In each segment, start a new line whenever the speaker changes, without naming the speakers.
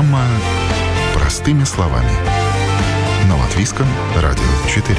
Программа «Простыми словами». На Латвийском радио 4.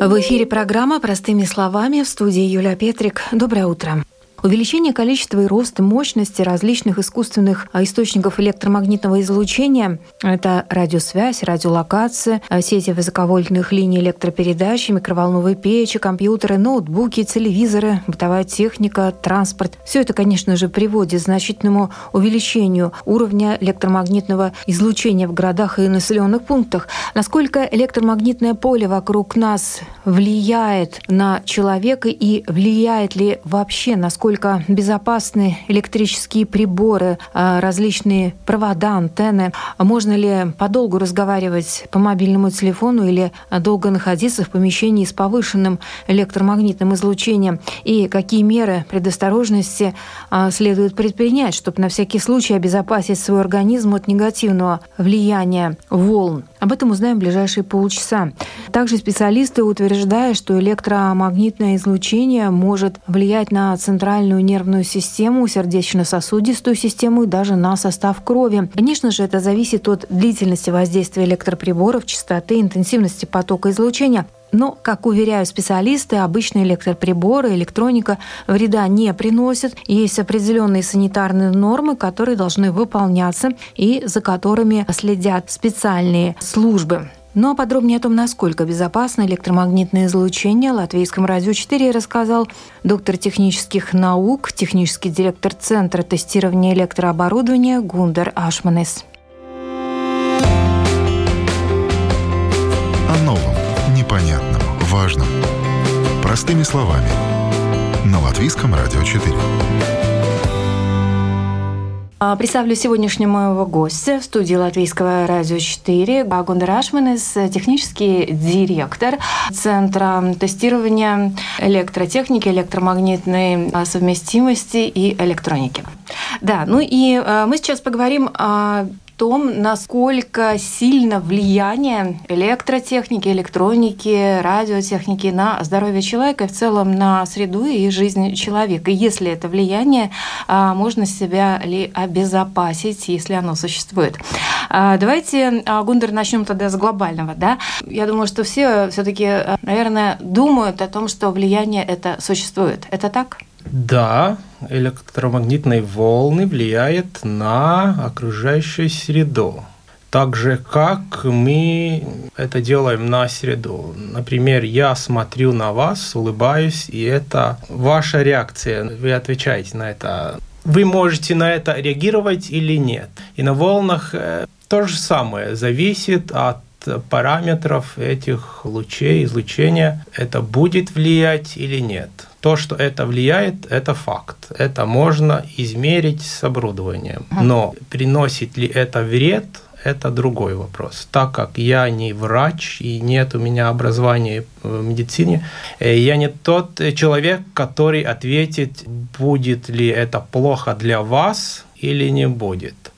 В эфире программа «Простыми словами» в студии Юлия Петрик. Доброе утро. Увеличение количества и роста мощности различных искусственных а, источников электромагнитного излучения – это радиосвязь, радиолокация, а, сети высоковольтных линий электропередачи, микроволновые печи, компьютеры, ноутбуки, телевизоры, бытовая техника, транспорт. Все это, конечно же, приводит к значительному увеличению уровня электромагнитного излучения в городах и населенных пунктах. Насколько электромагнитное поле вокруг нас влияет на человека и влияет ли вообще, насколько насколько безопасны электрические приборы, а, различные провода, антенны. Можно ли подолгу разговаривать по мобильному телефону или долго находиться в помещении с повышенным электромагнитным излучением? И какие меры предосторожности а, следует предпринять, чтобы на всякий случай обезопасить свой организм от негативного влияния волн? Об этом узнаем в ближайшие полчаса. Также специалисты утверждают, что электромагнитное излучение может влиять на центральную нервную систему, сердечно-сосудистую систему и даже на состав крови. Конечно же, это зависит от длительности воздействия электроприборов, частоты, интенсивности потока излучения. Но, как уверяют специалисты, обычные электроприборы, электроника вреда не приносят. Есть определенные санитарные нормы, которые должны выполняться и за которыми следят специальные службы. Ну а подробнее о том, насколько безопасно электромагнитное излучение, Латвийском радио 4 рассказал доктор технических наук, технический директор Центра тестирования электрооборудования Гундер Ашманес.
О новом, непонятном, важном. Простыми словами. На Латвийском радио 4.
А, представлю сегодняшнего моего гостя в студии Латвийского радио 4 Гундер Ашманес, технический директор Центра тестирования электротехники, электромагнитной а, совместимости и электроники. Да, ну и а, мы сейчас поговорим о том, насколько сильно влияние электротехники, электроники, радиотехники на здоровье человека и в целом на среду и жизнь человека. И если это влияние, а, можно себя ли обезопасить, если оно существует. А, давайте, а, Гундер, начнем тогда с глобального. Да? Я думаю, что все все-таки, наверное, думают о том, что влияние это существует. Это так?
Да, электромагнитные волны влияют на окружающую среду. Так же, как мы это делаем на среду. Например, я смотрю на вас, улыбаюсь, и это ваша реакция. Вы отвечаете на это. Вы можете на это реагировать или нет. И на волнах э, то же самое. Зависит от параметров этих лучей, излучения, это будет влиять или нет. То, что это влияет, это факт. Это можно измерить с оборудованием. Но приносит ли это вред, это другой вопрос. Так как я не врач и нет у меня образования в медицине, э, я не тот человек, который ответит, будет ли это плохо для вас или не будет.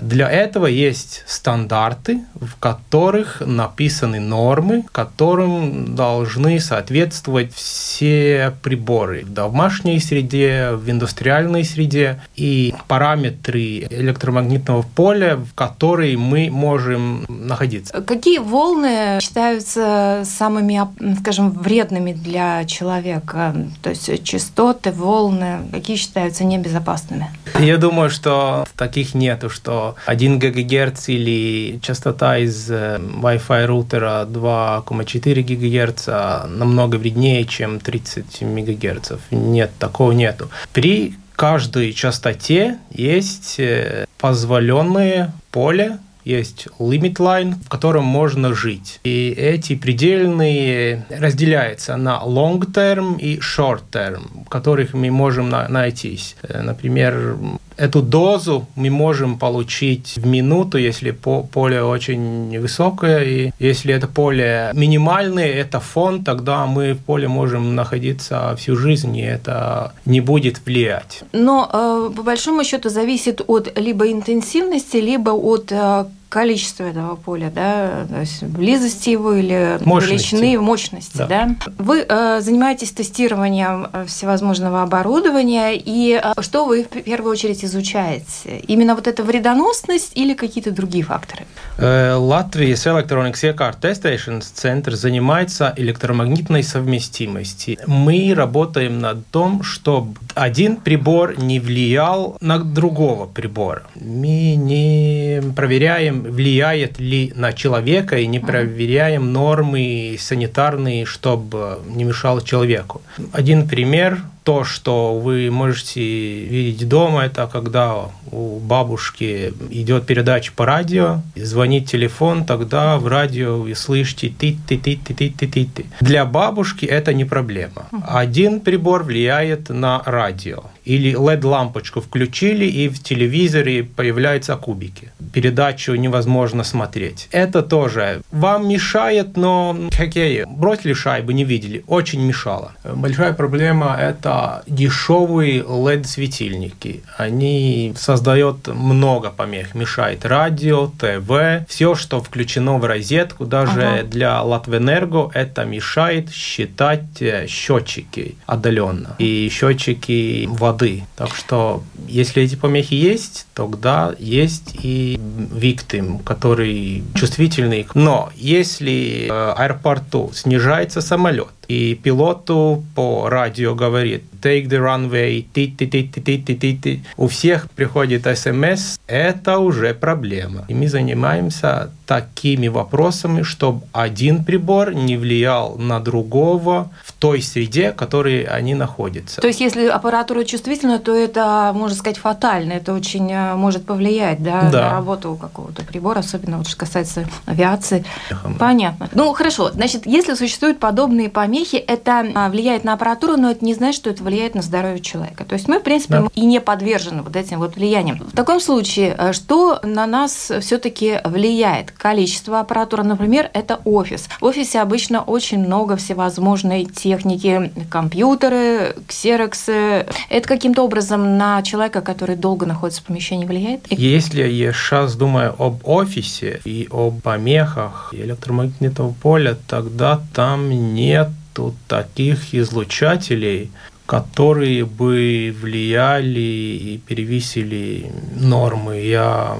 Для этого есть стандарты, в которых написаны нормы, которым должны соответствовать все приборы в домашней среде, в индустриальной среде и параметры электромагнитного поля, в которые мы можем находиться.
Какие волны считаются самыми, скажем, вредными для человека? То есть частоты, волны, какие считаются небезопасными?
Я думаю, что таких нету, что 1 ГГц или частота из э, Wi-Fi роутера 2,4 ГГц намного вреднее, чем 30 МГц. Нет, такого нету. При каждой частоте есть э, позволенное поле есть limit line, в котором можно жить. И эти предельные разделяются на long term и short term, в которых мы можем найтись. Э, например, эту дозу мы можем получить в минуту, если поле очень высокое, и если это поле минимальное, это фон, тогда мы в поле можем находиться всю жизнь, и это не будет влиять.
Но э, по большому счету зависит от либо интенсивности, либо от э, количество этого поля, да, то есть близости его или мощности. величины мощности, да. да? Вы э, занимаетесь тестированием э, всевозможного оборудования, и э, что вы в первую очередь изучаете? Именно вот эта вредоносность или какие-то другие факторы?
Э, Латвия Electronics iekārtu testēšanas центр занимается электромагнитной совместимостью. Мы работаем над том, чтобы один прибор не влиял на другого прибора. Мы не проверяем, влияет ли на человека, и не проверяем нормы санитарные, чтобы не мешало человеку. Один пример то, что вы можете видеть дома, это когда у бабушки идет передача по радио, звонит телефон, тогда в радио вы слышите ты ты ты ты ты ты ты ты Для бабушки это не проблема. Один прибор влияет на радио. Или LED-лампочку включили, и в телевизоре появляются кубики. Передачу невозможно смотреть. Это тоже вам мешает, но хоккей бросили шайбу, не видели. Очень мешало. Большая проблема – это дешевые LED-светильники. Они создают много помех, мешает радио, ТВ, все, что включено в розетку, даже ага. для Латвэнерго это мешает считать э, счетчики отдаленно и счетчики воды. Так что, если эти помехи есть, тогда есть и victim, который чувствительный. Но если в аэропорту снижается самолет, и пилоту по радио говорит Take the Runway, ти-ти-ти-ти-ти-ти-ти. У всех приходит смс, это уже проблема. И мы занимаемся такими вопросами, чтобы один прибор не влиял на другого в той среде, в которой они находятся.
То есть, если аппаратура чувствительна, то это, можно сказать, фатально, это очень э, может повлиять да, да. на работу какого-то прибора, особенно вот, что касается авиации. Эхом. Понятно. Ну, хорошо, значит, если существуют подобные помехи, это а, влияет на аппаратуру, но это не значит, что это влияет на здоровье человека. То есть мы, в принципе, да. и не подвержены вот этим вот влияниям. В таком случае, э, что на нас все-таки влияет? Количество аппаратуры, например, это офис. В офисе обычно очень много всевозможной техники, компьютеры, ксероксы. Это каким-то образом на человека, который долго находится в помещении, влияет?
Если я сейчас думаю об офисе и об помехах электромагнитного поля, тогда там нет таких излучателей, которые бы влияли и перевесили нормы, я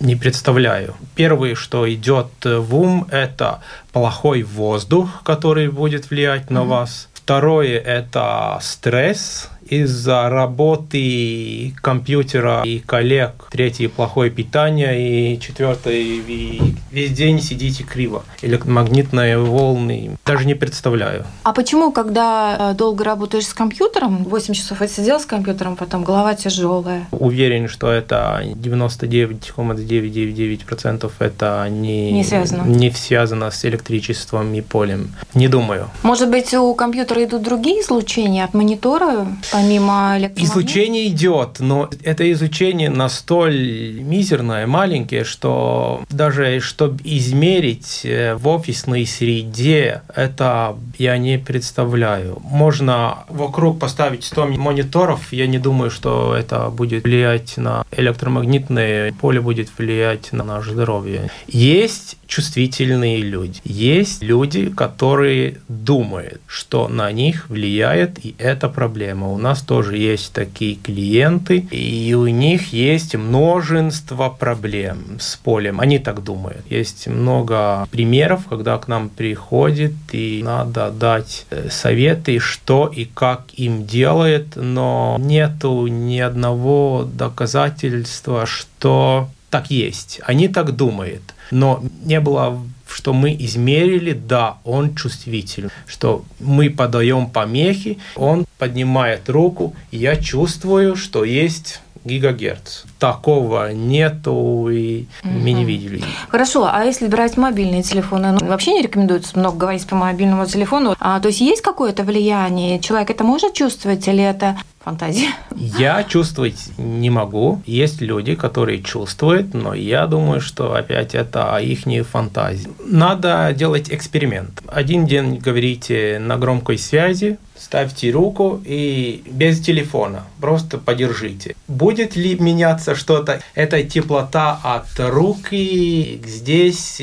не представляю. Первое, что идет в ум, это плохой воздух, который будет влиять на mm-hmm. вас. Второе – это стресс, из-за работы компьютера и коллег. Третье – плохое питание. И четвертое – весь день сидите криво. Электромагнитные волны. Даже не представляю.
А почему, когда э, долго работаешь с компьютером, 8 часов отсидел с компьютером, потом голова тяжелая?
Уверен, что это 99,999% это не, не, связано. не связано с электричеством и полем. Не думаю.
Может быть, у компьютера идут другие излучения от монитора? Помимо
Изучение идет, но это изучение настолько мизерное, маленькое, что даже чтобы измерить э, в офисной среде, это я не представляю. Можно вокруг поставить 100 мониторов, я не думаю, что это будет влиять на электромагнитное поле, будет влиять на наше здоровье. Есть чувствительные люди. Есть люди, которые думают, что на них влияет и эта проблема. У нас тоже есть такие клиенты, и у них есть множество проблем с полем. Они так думают. Есть много примеров, когда к нам приходит и надо дать э, советы, что и как им делает, но нету ни одного доказательства, что так есть. Они так думают но не было что мы измерили, да, он чувствителен, что мы подаем помехи, он поднимает руку, и я чувствую, что есть гигагерц. Такого нету, и угу. мы не видели.
Хорошо, а если брать мобильные телефоны, ну, вообще не рекомендуется много говорить по мобильному телефону. А, то есть есть какое-то влияние? Человек это может чувствовать или это фантазия?
Я чувствовать не могу. Есть люди, которые чувствуют, но я думаю, что опять это их фантазия. Надо делать эксперимент. Один день говорите на громкой связи, ставьте руку и без телефона, просто подержите. Будет ли меняться что-то, это теплота от руки, здесь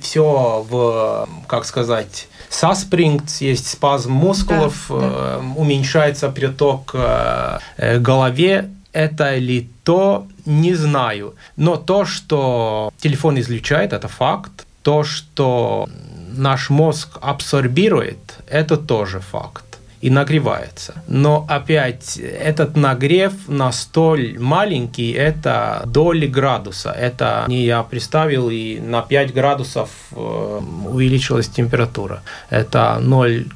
все в, как сказать, саспрингс, есть спазм мускулов, да, да. Э, уменьшается приток э, э, голове. Это ли то, не знаю. Но то, что телефон излучает, это факт. То, что наш мозг абсорбирует, это тоже факт и нагревается. Но опять этот нагрев настоль маленький, это доли градуса. Это не я представил, и на 5 градусов э, увеличилась температура. Это 0,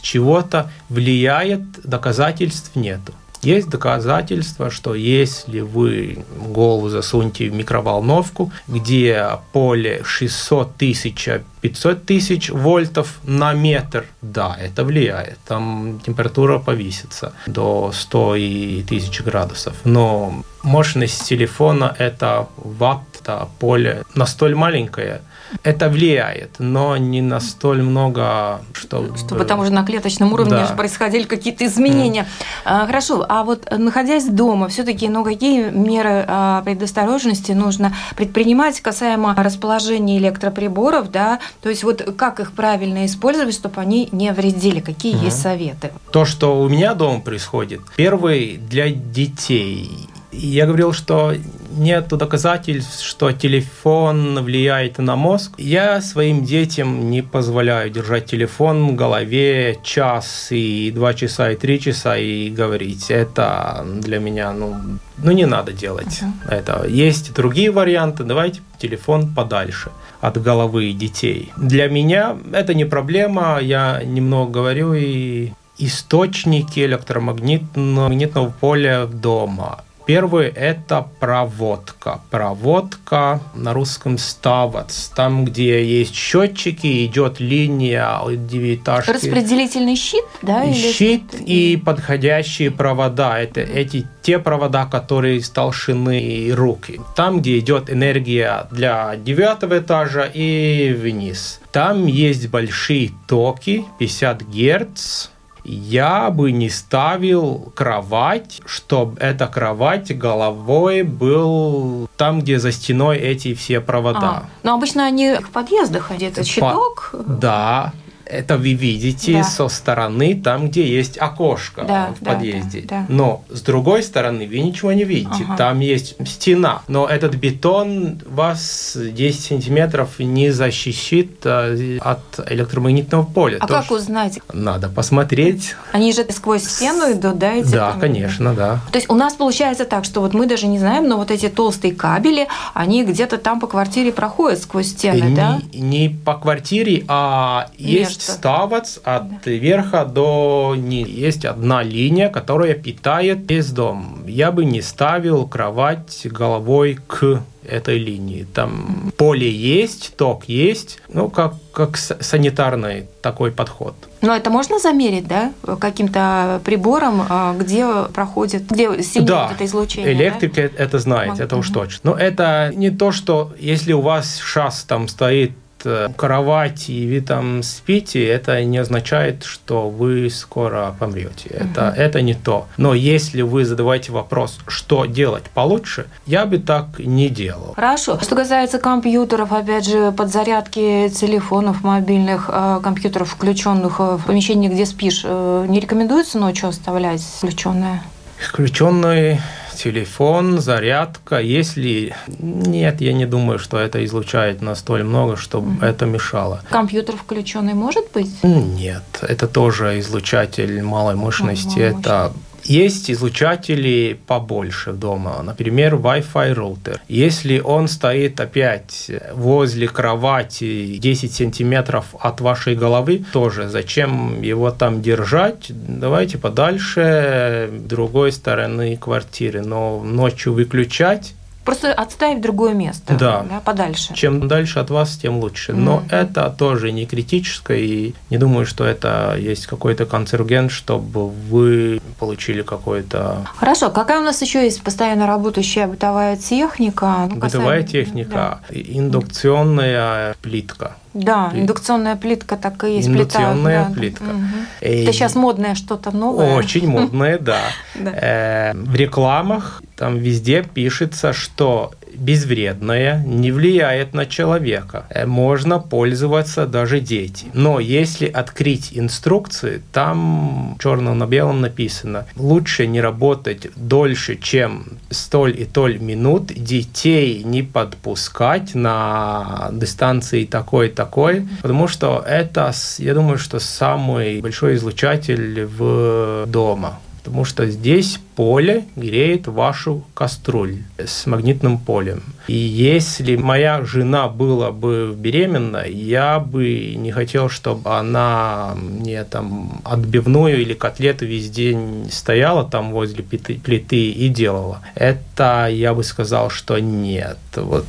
чего-то влияет, доказательств нету. Есть доказательства, что если вы голову засунете в микроволновку, где поле 600 тысяч 500 тысяч вольтов на метр, да, это влияет. Там температура повисится до 100 и 1000 градусов. Но мощность телефона – это ватт, это поле настолько маленькое, это влияет, но не настолько много,
чтобы... Чтобы там уже на клеточном уровне да. происходили какие-то изменения. Mm. Хорошо, а вот находясь дома, все таки ну, какие меры а, предосторожности нужно предпринимать касаемо расположения электроприборов, да, то есть вот как их правильно использовать, чтобы они не вредили, какие mm. есть советы?
То, что у меня дома происходит, первый для детей я говорил, что нет доказательств, что телефон влияет на мозг. Я своим детям не позволяю держать телефон в голове час и два часа и три часа и говорить. Это для меня, ну, ну не надо делать uh-huh. это. Есть другие варианты. Давайте телефон подальше от головы детей. Для меня это не проблема. Я немного говорю и источники электромагнитного поля дома Первый – это проводка. Проводка на русском ставац. Там, где есть счетчики, идет линия девятиэтажки.
Распределительный щит, да?
Или щит и подходящие провода. Это эти те провода, которые из толщины и руки. Там, где идет энергия для девятого этажа и вниз. Там есть большие токи, 50 Герц, я бы не ставил кровать, чтобы эта кровать головой был там, где за стеной эти все провода. А,
но обычно они в подъездах где-то щиток.
По... Да, это вы видите да. со стороны, там, где есть окошко да, в да, подъезде. Да, да. Но с другой стороны вы ничего не видите. Ага. Там есть стена. Но этот бетон вас 10 сантиметров не защитит э, от электромагнитного поля.
А То, как узнать?
Надо посмотреть.
Они же сквозь стену идут, да? Эти
да, конечно, да.
То есть у нас получается так, что вот мы даже не знаем, но вот эти толстые кабели, они где-то там по квартире проходят сквозь стены,
не,
да?
Не по квартире, а есть есть ставец от да. верха до низа. Есть одна линия, которая питает весь дом. Я бы не ставил кровать головой к этой линии. Там поле есть, ток есть, ну, как, как санитарный такой подход.
Но это можно замерить, да, каким-то прибором, а, где проходит, где сильнее да, вот это излучение?
электрик да? это знает, это уж точно. Но это не то, что если у вас шас там стоит Э, кровати и вы там спите, это не означает, что вы скоро помрете. Это, угу. это не то. Но если вы задаваете вопрос, что делать получше, я бы так не делал.
Хорошо. Что касается компьютеров, опять же, подзарядки телефонов мобильных, э, компьютеров, включенных в помещении, где спишь, э, не рекомендуется ночью оставлять включенное?
Включенные телефон, зарядка. Если нет, я не думаю, что это излучает настолько много, чтобы mm-hmm. это мешало.
Компьютер включенный может быть?
Нет, это тоже излучатель малой мощности. Малой это есть излучатели побольше дома, например, Wi-Fi роутер. Если он стоит опять возле кровати 10 сантиметров от вашей головы, тоже зачем его там держать? Давайте подальше, другой стороны квартиры, но ночью выключать
Просто отставить в другое место,
да.
Да, подальше.
Чем дальше от вас, тем лучше. Но mm-hmm. это тоже не критическое, и не думаю, что это есть какой-то канцероген, чтобы вы получили какой-то...
Хорошо, какая у нас еще есть постоянно работающая бытовая техника?
Ну, бытовая касаемо... техника, да. индукционная плитка.
Да, индукционная плитка так и есть.
Индукционная
плита,
плитка.
Угу. Это сейчас модное что-то новое.
Очень модное, да. Э, в рекламах Там везде пишется, что безвредное, не влияет на человека. Э, можно пользоваться даже дети. Но если открыть инструкции, там черным на белом написано, лучше не работать дольше, чем столь и толь минут, детей не подпускать на дистанции такой-такой, потому что это, я думаю, что самый большой излучатель в дома потому что здесь поле греет вашу кастрюль с магнитным полем. И если моя жена была бы беременна, я бы не хотел, чтобы она мне там отбивную или котлету весь день стояла там возле плиты и делала. Это я бы сказал, что нет. Вот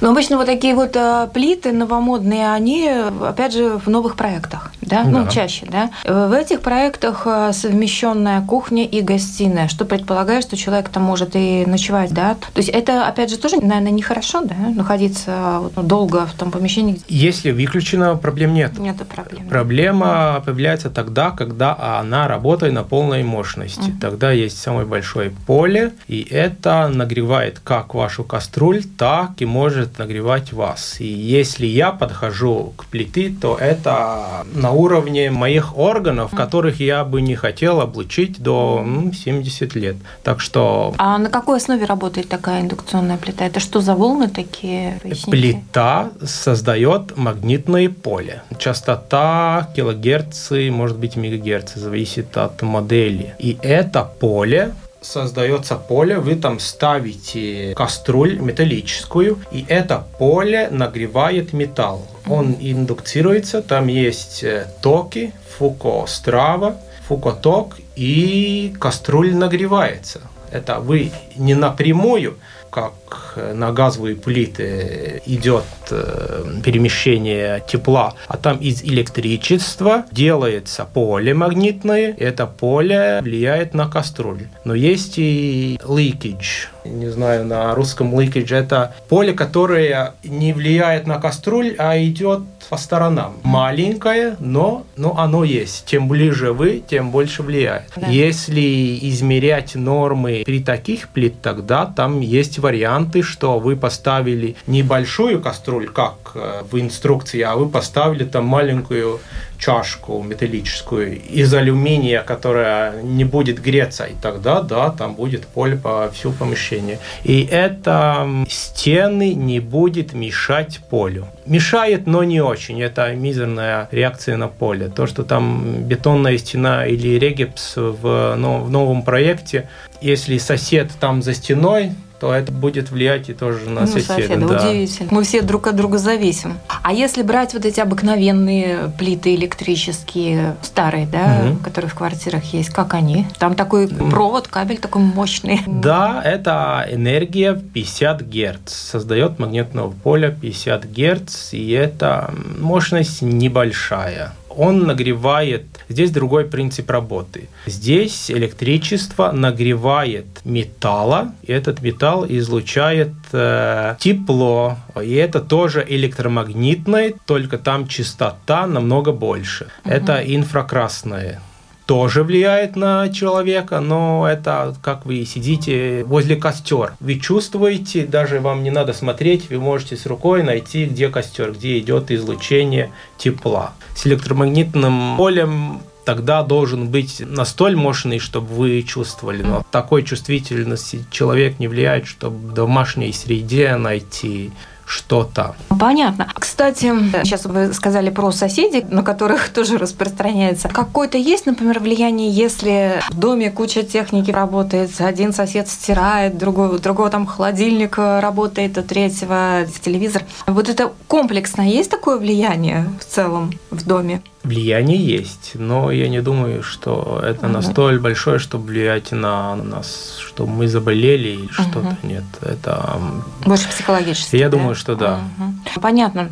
но обычно вот такие вот э, плиты новомодные, они, опять же, в новых проектах, да? Ну, да. Ну, чаще, да? В этих проектах э, совмещенная кухня и гостиная, что предполагает, что человек там может и ночевать, да? То есть это, опять же, тоже, наверное, нехорошо, да? Находиться вот, ну, долго в том помещении.
Если выключено, проблем нет.
Нет проблем.
Проблема появляется тогда, когда она работает на полной мощности. Угу. Тогда есть самое большое поле, и это нагревает как вашу кастрюль, так и может нагревать вас. И если я подхожу к плите, то это на уровне моих органов, которых я бы не хотел облучить до ну, 70 лет. Так что...
А на какой основе работает такая индукционная плита? Это что за волны такие?
Поясните? Плита создает магнитное поле. Частота килогерцы, может быть мегагерцы, зависит от модели. И это поле создается поле, вы там ставите кастрюль металлическую, и это поле нагревает металл. Он индуцируется, там есть э, токи, фуко-страва, фуко-ток, и кастрюль нагревается. Это вы не напрямую, как на газовые плиты идет э, перемещение тепла, а там из электричества делается поле магнитное, это поле влияет на кастрюлю. Но есть и leakage, не знаю, на русском leakage, это поле, которое не влияет на кастрюль, а идет по сторонам. Маленькое, но, но оно есть. Чем ближе вы, тем больше влияет. Да. Если измерять нормы при таких плит, тогда там есть варианты, что вы поставили небольшую кастрюлю, как э, в инструкции, а вы поставили там маленькую чашку металлическую из алюминия, которая не будет греться, и тогда, да, там будет поле по всю помещение. И это стены не будет мешать полю. Мешает, но не очень. Это мизерная реакция на поле. То, что там бетонная стена или регипс в, ну, в новом проекте, если сосед там за стеной, то это будет влиять и тоже на ну, соседа.
да. Удивительно. Мы все друг от друга зависим. А если брать вот эти обыкновенные плиты электрические, старые, да, угу. которые в квартирах есть, как они? Там такой провод, кабель такой мощный.
Да, это энергия 50 Гц. Создает магнитного поля 50 Гц, и это мощность небольшая он нагревает. Здесь другой принцип работы. Здесь электричество нагревает металла, и этот металл излучает э, тепло. И это тоже электромагнитное, только там частота намного больше. Угу. Это инфракрасное тоже влияет на человека, но это как вы сидите возле костер. Вы чувствуете, даже вам не надо смотреть, вы можете с рукой найти, где костер, где идет излучение тепла. С электромагнитным полем тогда должен быть настолько мощный, чтобы вы чувствовали. Но такой чувствительности человек не влияет, чтобы в домашней среде найти что-то.
Понятно. Кстати, сейчас вы сказали про соседей, на которых тоже распространяется. Какое-то есть, например, влияние, если в доме куча техники работает, один сосед стирает, другой, другого там холодильник работает, у третьего телевизор. Вот это комплексно есть такое влияние в целом в доме?
Влияние есть, но я не думаю, что это настолько большое, чтобы влиять на нас, что мы заболели или что-то. Нет, это...
Больше психологически,
Я да? думаю, что да.
Угу. Понятно.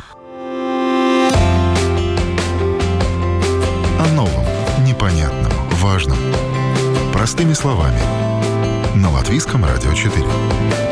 О новом, непонятном, важном. Простыми словами. На Латвийском радио 4.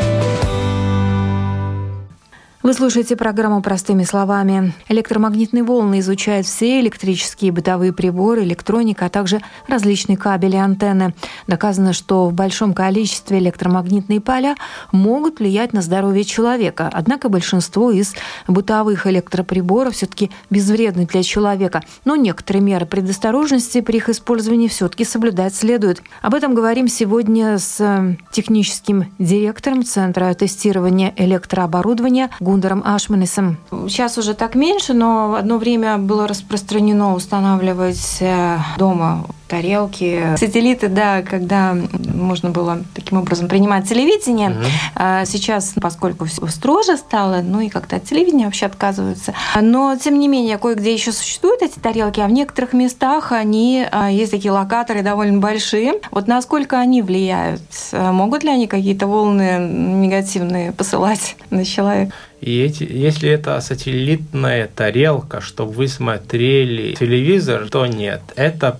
Вы слушаете программу «Простыми словами». Электромагнитные волны изучают все электрические бытовые приборы, электроника, а также различные кабели и антенны. Доказано, что в большом количестве электромагнитные поля могут влиять на здоровье человека. Однако большинство из бытовых электроприборов все-таки безвредны для человека. Но некоторые меры предосторожности при их использовании все-таки соблюдать следует. Об этом говорим сегодня с техническим директором Центра тестирования электрооборудования Гундером Ашманисом. Сейчас уже так меньше, но одно время было распространено устанавливать э, дома тарелки, сателлиты, да, когда можно было таким образом принимать телевидение. Угу. Сейчас, поскольку все строже стало, ну и как-то от телевидения вообще отказываются. Но, тем не менее, кое-где еще существуют эти тарелки, а в некоторых местах они, а, есть такие локаторы довольно большие. Вот насколько они влияют? Могут ли они какие-то волны негативные посылать на человека?
И эти, если это сателлитная тарелка, чтобы вы смотрели телевизор, то нет. Это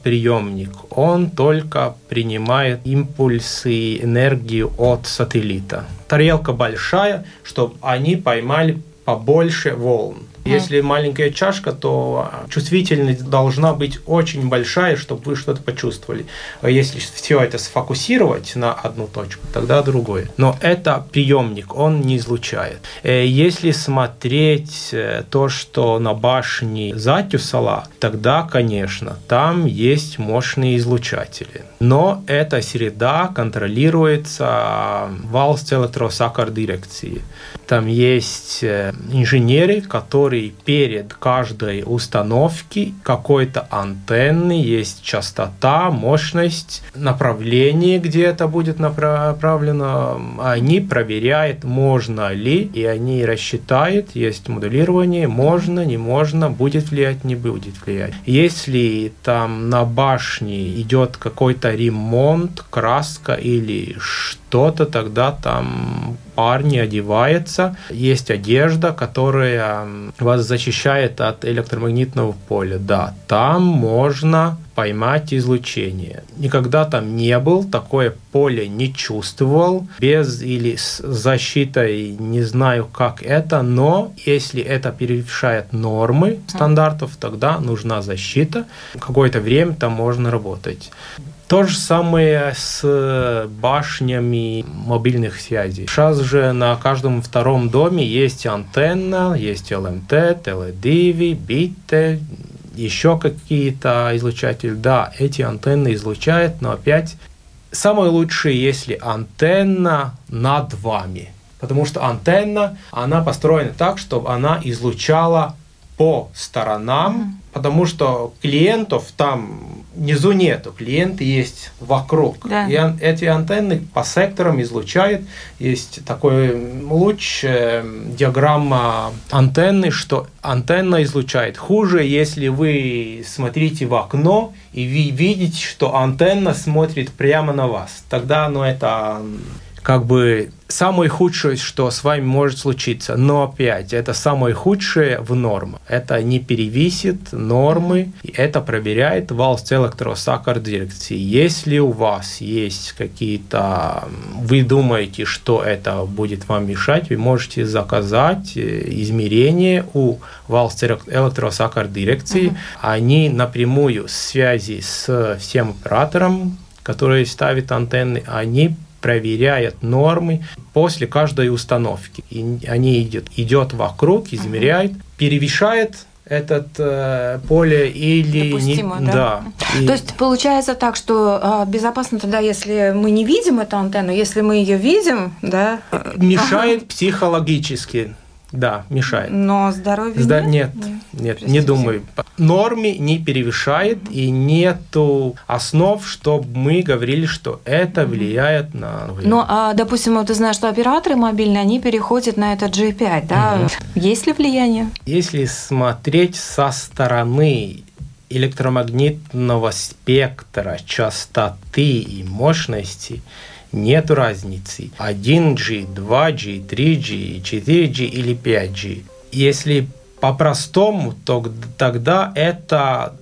приемник. Он только принимает импульсы, энергию от сателлита. Тарелка большая, чтобы они поймали побольше волн. Если маленькая чашка, то чувствительность должна быть очень большая, чтобы вы что-то почувствовали. А если все это сфокусировать на одну точку, тогда другое. Но это приемник, он не излучает. Э, если смотреть э, то, что на башне Затюсала, тогда, конечно, там есть мощные излучатели. Но эта среда контролируется Valsts электросакар дирекции. Там есть э, инженеры, которые перед каждой установки какой-то антенны, есть частота, мощность, направление, где это будет направлено. Они проверяют, можно ли, и они рассчитают, есть модулирование, можно, не можно, будет влиять, не будет влиять. Если там на башне идет какой-то ремонт, краска или что-то, тогда там парни одевается. Есть одежда, которая вас защищает от электромагнитного поля. Да, там можно поймать излучение. Никогда там не был, такое поле не чувствовал, без или с защитой не знаю как это, но если это превышает нормы стандартов, тогда нужна защита. Какое-то время там можно работать. То же самое с башнями мобильных связей. Сейчас же на каждом втором доме есть антенна, есть ЛМТ, ТЛДИВИ, БИТТЕ, еще какие-то излучатели. Да, эти антенны излучают, но опять самое лучшее, если антенна над вами. Потому что антенна, она построена так, чтобы она излучала по сторонам. Потому что клиентов там внизу нету, клиенты есть вокруг. Да. И эти антенны по секторам излучают. Есть такой луч, э, диаграмма антенны, что антенна излучает. Хуже, если вы смотрите в окно и вы видите, что антенна смотрит прямо на вас. Тогда ну, это как бы самое худшее, что с вами может случиться. Но опять, это самое худшее в нормах. Это не перевисит нормы, и это проверяет Valsts электросакар дирекции. Если у вас есть какие-то... Вы думаете, что это будет вам мешать, вы можете заказать э, измерения у Valsts электросакар дирекции. Uh-huh. Они напрямую в связи с всем оператором, который ставит антенны, они проверяет нормы после каждой установки. И они идет, идет вокруг, измеряет, перевешает этот э, поле или
Допустимо, не, да. да. И... То есть получается так, что э, безопасно тогда, если мы не видим эту антенну, если мы ее видим, да?
Мешает ага. психологически. Да, мешает.
Но здоровье Зда...
нет? Нет, нет, не думаю. Норме не перевешает угу. и нету основ, чтобы мы говорили, что это влияет на...
Ну, а, допустим, вот ты знаешь, что операторы мобильные, они переходят на этот G5, да? Угу. Есть ли влияние?
Если смотреть со стороны электромагнитного спектра, частоты и мощности, нет разницы. 1G, 2G, 3G, 4G или 5G. Если по-простому, то тогда это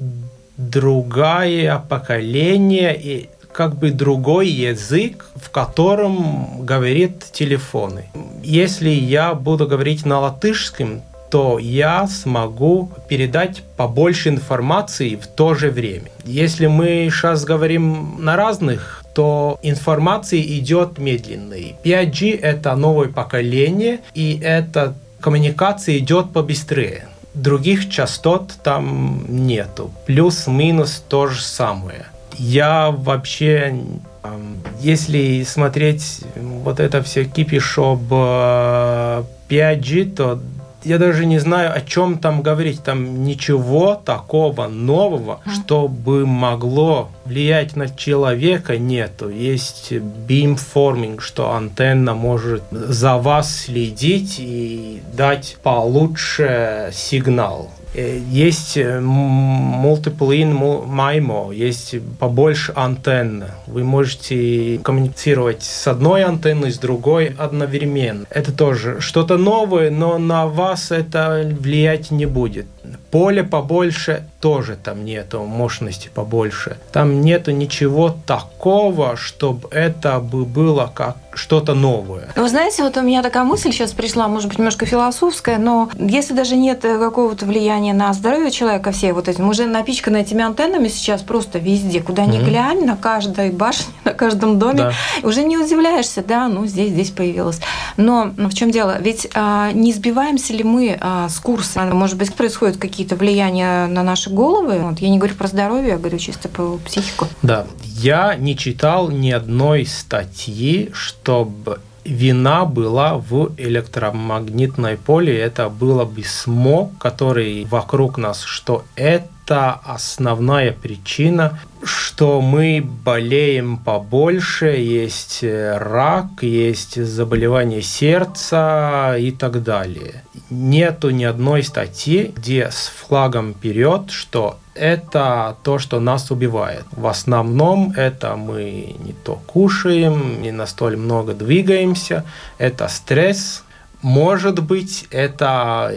другое поколение, и как бы другой язык, в котором говорит телефоны. Если я буду говорить на латышском, то я смогу передать побольше информации в то же время. Если мы сейчас говорим на разных, то информация идет медленно. 5G – это новое поколение, и эта коммуникация идет побыстрее. Других частот там нету. Плюс-минус то же самое. Я вообще если смотреть вот это все кипиш об 5G, то я даже не знаю, о чем там говорить. Там ничего такого нового, mm. что бы могло влиять на человека, нету. Есть beamforming, что антенна может за вас следить и дать получше сигнал. Э, есть э, multiple in MIMO, есть побольше антенн. Вы можете коммуницировать с одной антенной, с другой одновременно. Это тоже что-то новое, но на вас это влиять не будет. Поле побольше тоже там нету, мощности побольше. Там нету ничего такого, чтобы это бы было как что-то новое.
Вы знаете, вот у меня такая мысль сейчас пришла, может быть, немножко философская, но если даже нет какого-то влияния на здоровье человека, все вот этим, уже напичканы этими антеннами сейчас просто везде, куда ни mm-hmm. глянь, на каждой башне, на каждом доме, да. уже не удивляешься, да, ну здесь, здесь появилось. Но, но в чем дело? Ведь а, не сбиваемся ли мы а, с курса? Может быть, происходят какие-то влияния на наши головы? Вот, я не говорю про здоровье, я говорю чисто про психику.
Да, я не читал ни одной статьи, чтобы вина была в электромагнитной поле. Это было бы смог, который вокруг нас, что это основная причина, что мы болеем побольше, есть рак, есть заболевание сердца и так далее. Нету ни одной статьи, где с флагом вперед, что это то, что нас убивает. В основном это мы не то кушаем, не настолько много двигаемся, это стресс, может быть, это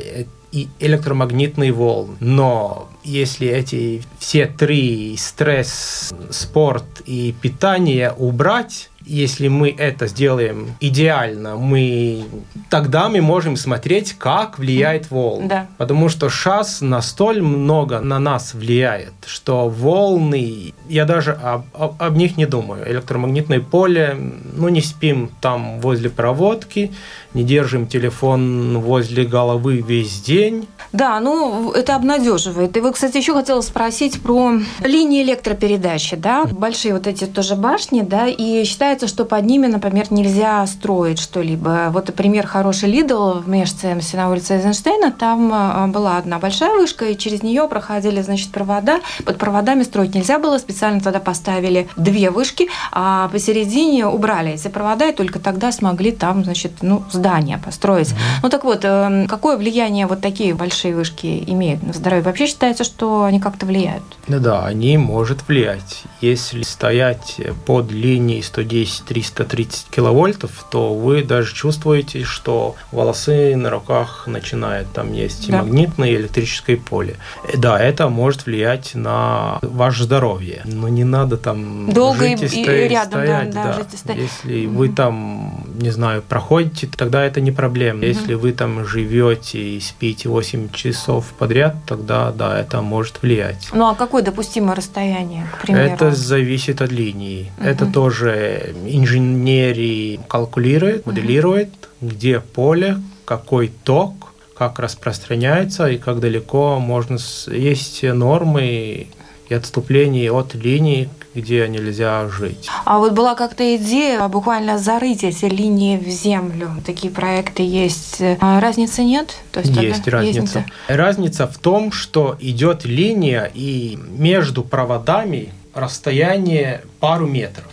и электромагнитные волны. Но если эти все три стресс, спорт и питание убрать, если мы это сделаем идеально, мы тогда мы можем смотреть, как влияет волна. Да. Потому что сейчас настолько много на нас влияет, что волны, я даже об, об, об них не думаю. Электромагнитное поле, ну не спим там возле проводки, не держим телефон возле головы весь день.
Да, ну это обнадеживает. И вот, кстати, еще хотела спросить про линии электропередачи, да, большие вот эти тоже башни, да, и считается, что под ними, например, нельзя строить что-либо. Вот, например, хороший Лидл в Межцемсе на улице Эйзенштейна, там а, была одна большая вышка, и через нее проходили, значит, провода. Под проводами строить нельзя было, специально тогда поставили две вышки, а посередине убрали эти провода, и только тогда смогли там, значит, ну, здание построить. Mm-hmm. Ну так вот, эм, какое влияние вот такие большие вышки имеют на здоровье? Вообще считается, что они как-то влияют?
Ну да, они могут влиять. Если стоять под линией 110-330 киловольтов, то вы даже чувствуете, что волосы на руках начинают, там есть да. магнитное и электрическое поле. Да, это может влиять на ваше здоровье, но не надо там
долго жить и, и, стоять, рядом,
стоять, да, да. да. Жить и стоять. Если mm-hmm. вы там, не знаю, проходите, тогда это не проблема. Угу. Если вы там живете и спите 8 часов подряд, тогда да, это может влиять.
Ну а какое допустимое расстояние, к примеру?
Это зависит от линии. Угу. Это тоже инженерии калкулирует, моделирует, где поле, какой ток, как распространяется и как далеко можно... Есть нормы и отступлений от линии, где нельзя жить.
А вот была как-то идея буквально зарыть эти линии в землю. Такие проекты есть. А разницы нет?
То есть, есть разница. Есть... Разница в том, что идет линия, и между проводами расстояние пару метров.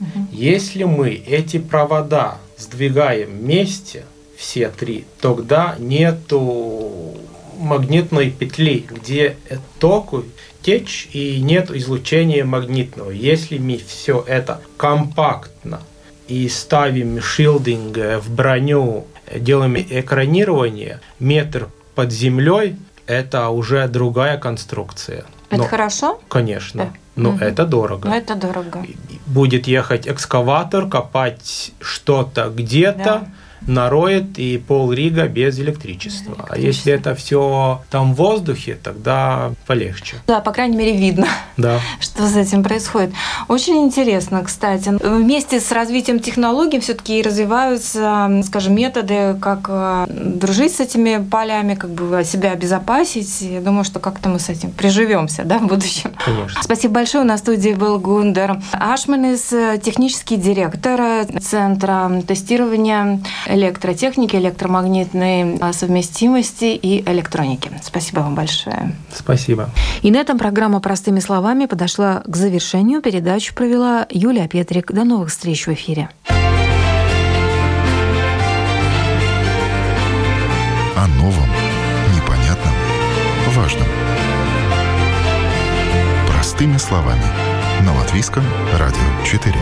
Угу. Если мы эти провода сдвигаем вместе, все три, тогда нету магнитной петли, где ток течь и нет излучения магнитного. Если мы все это компактно и ставим шилдинг в броню, делаем экранирование, метр под землей, это уже другая конструкция.
Это Но, хорошо?
Конечно. Да. Но угу. это дорого.
Но это дорого.
Будет ехать экскаватор, копать что-то где-то, да нароет и пол Рига без электричества. электричества. А если это все там в воздухе, тогда полегче.
Да, по крайней мере, видно,
да.
что с этим происходит. Очень интересно, кстати. Вместе с развитием технологий все-таки развиваются, скажем, методы, как э, дружить с этими полями, как бы себя обезопасить. Я думаю, что как-то мы с этим приживемся да, в будущем.
Конечно.
Спасибо большое. У нас в студии был Гундер Ашманис, технический директор Центра тестирования электротехники, электромагнитной а, совместимости и электроники. Спасибо вам большое.
Спасибо.
И на этом программа «Простыми словами» подошла к завершению. Передачу провела Юлия Петрик. До новых встреч в эфире.
О новом, непонятном, важном. Простыми словами. На Латвийском радио 4.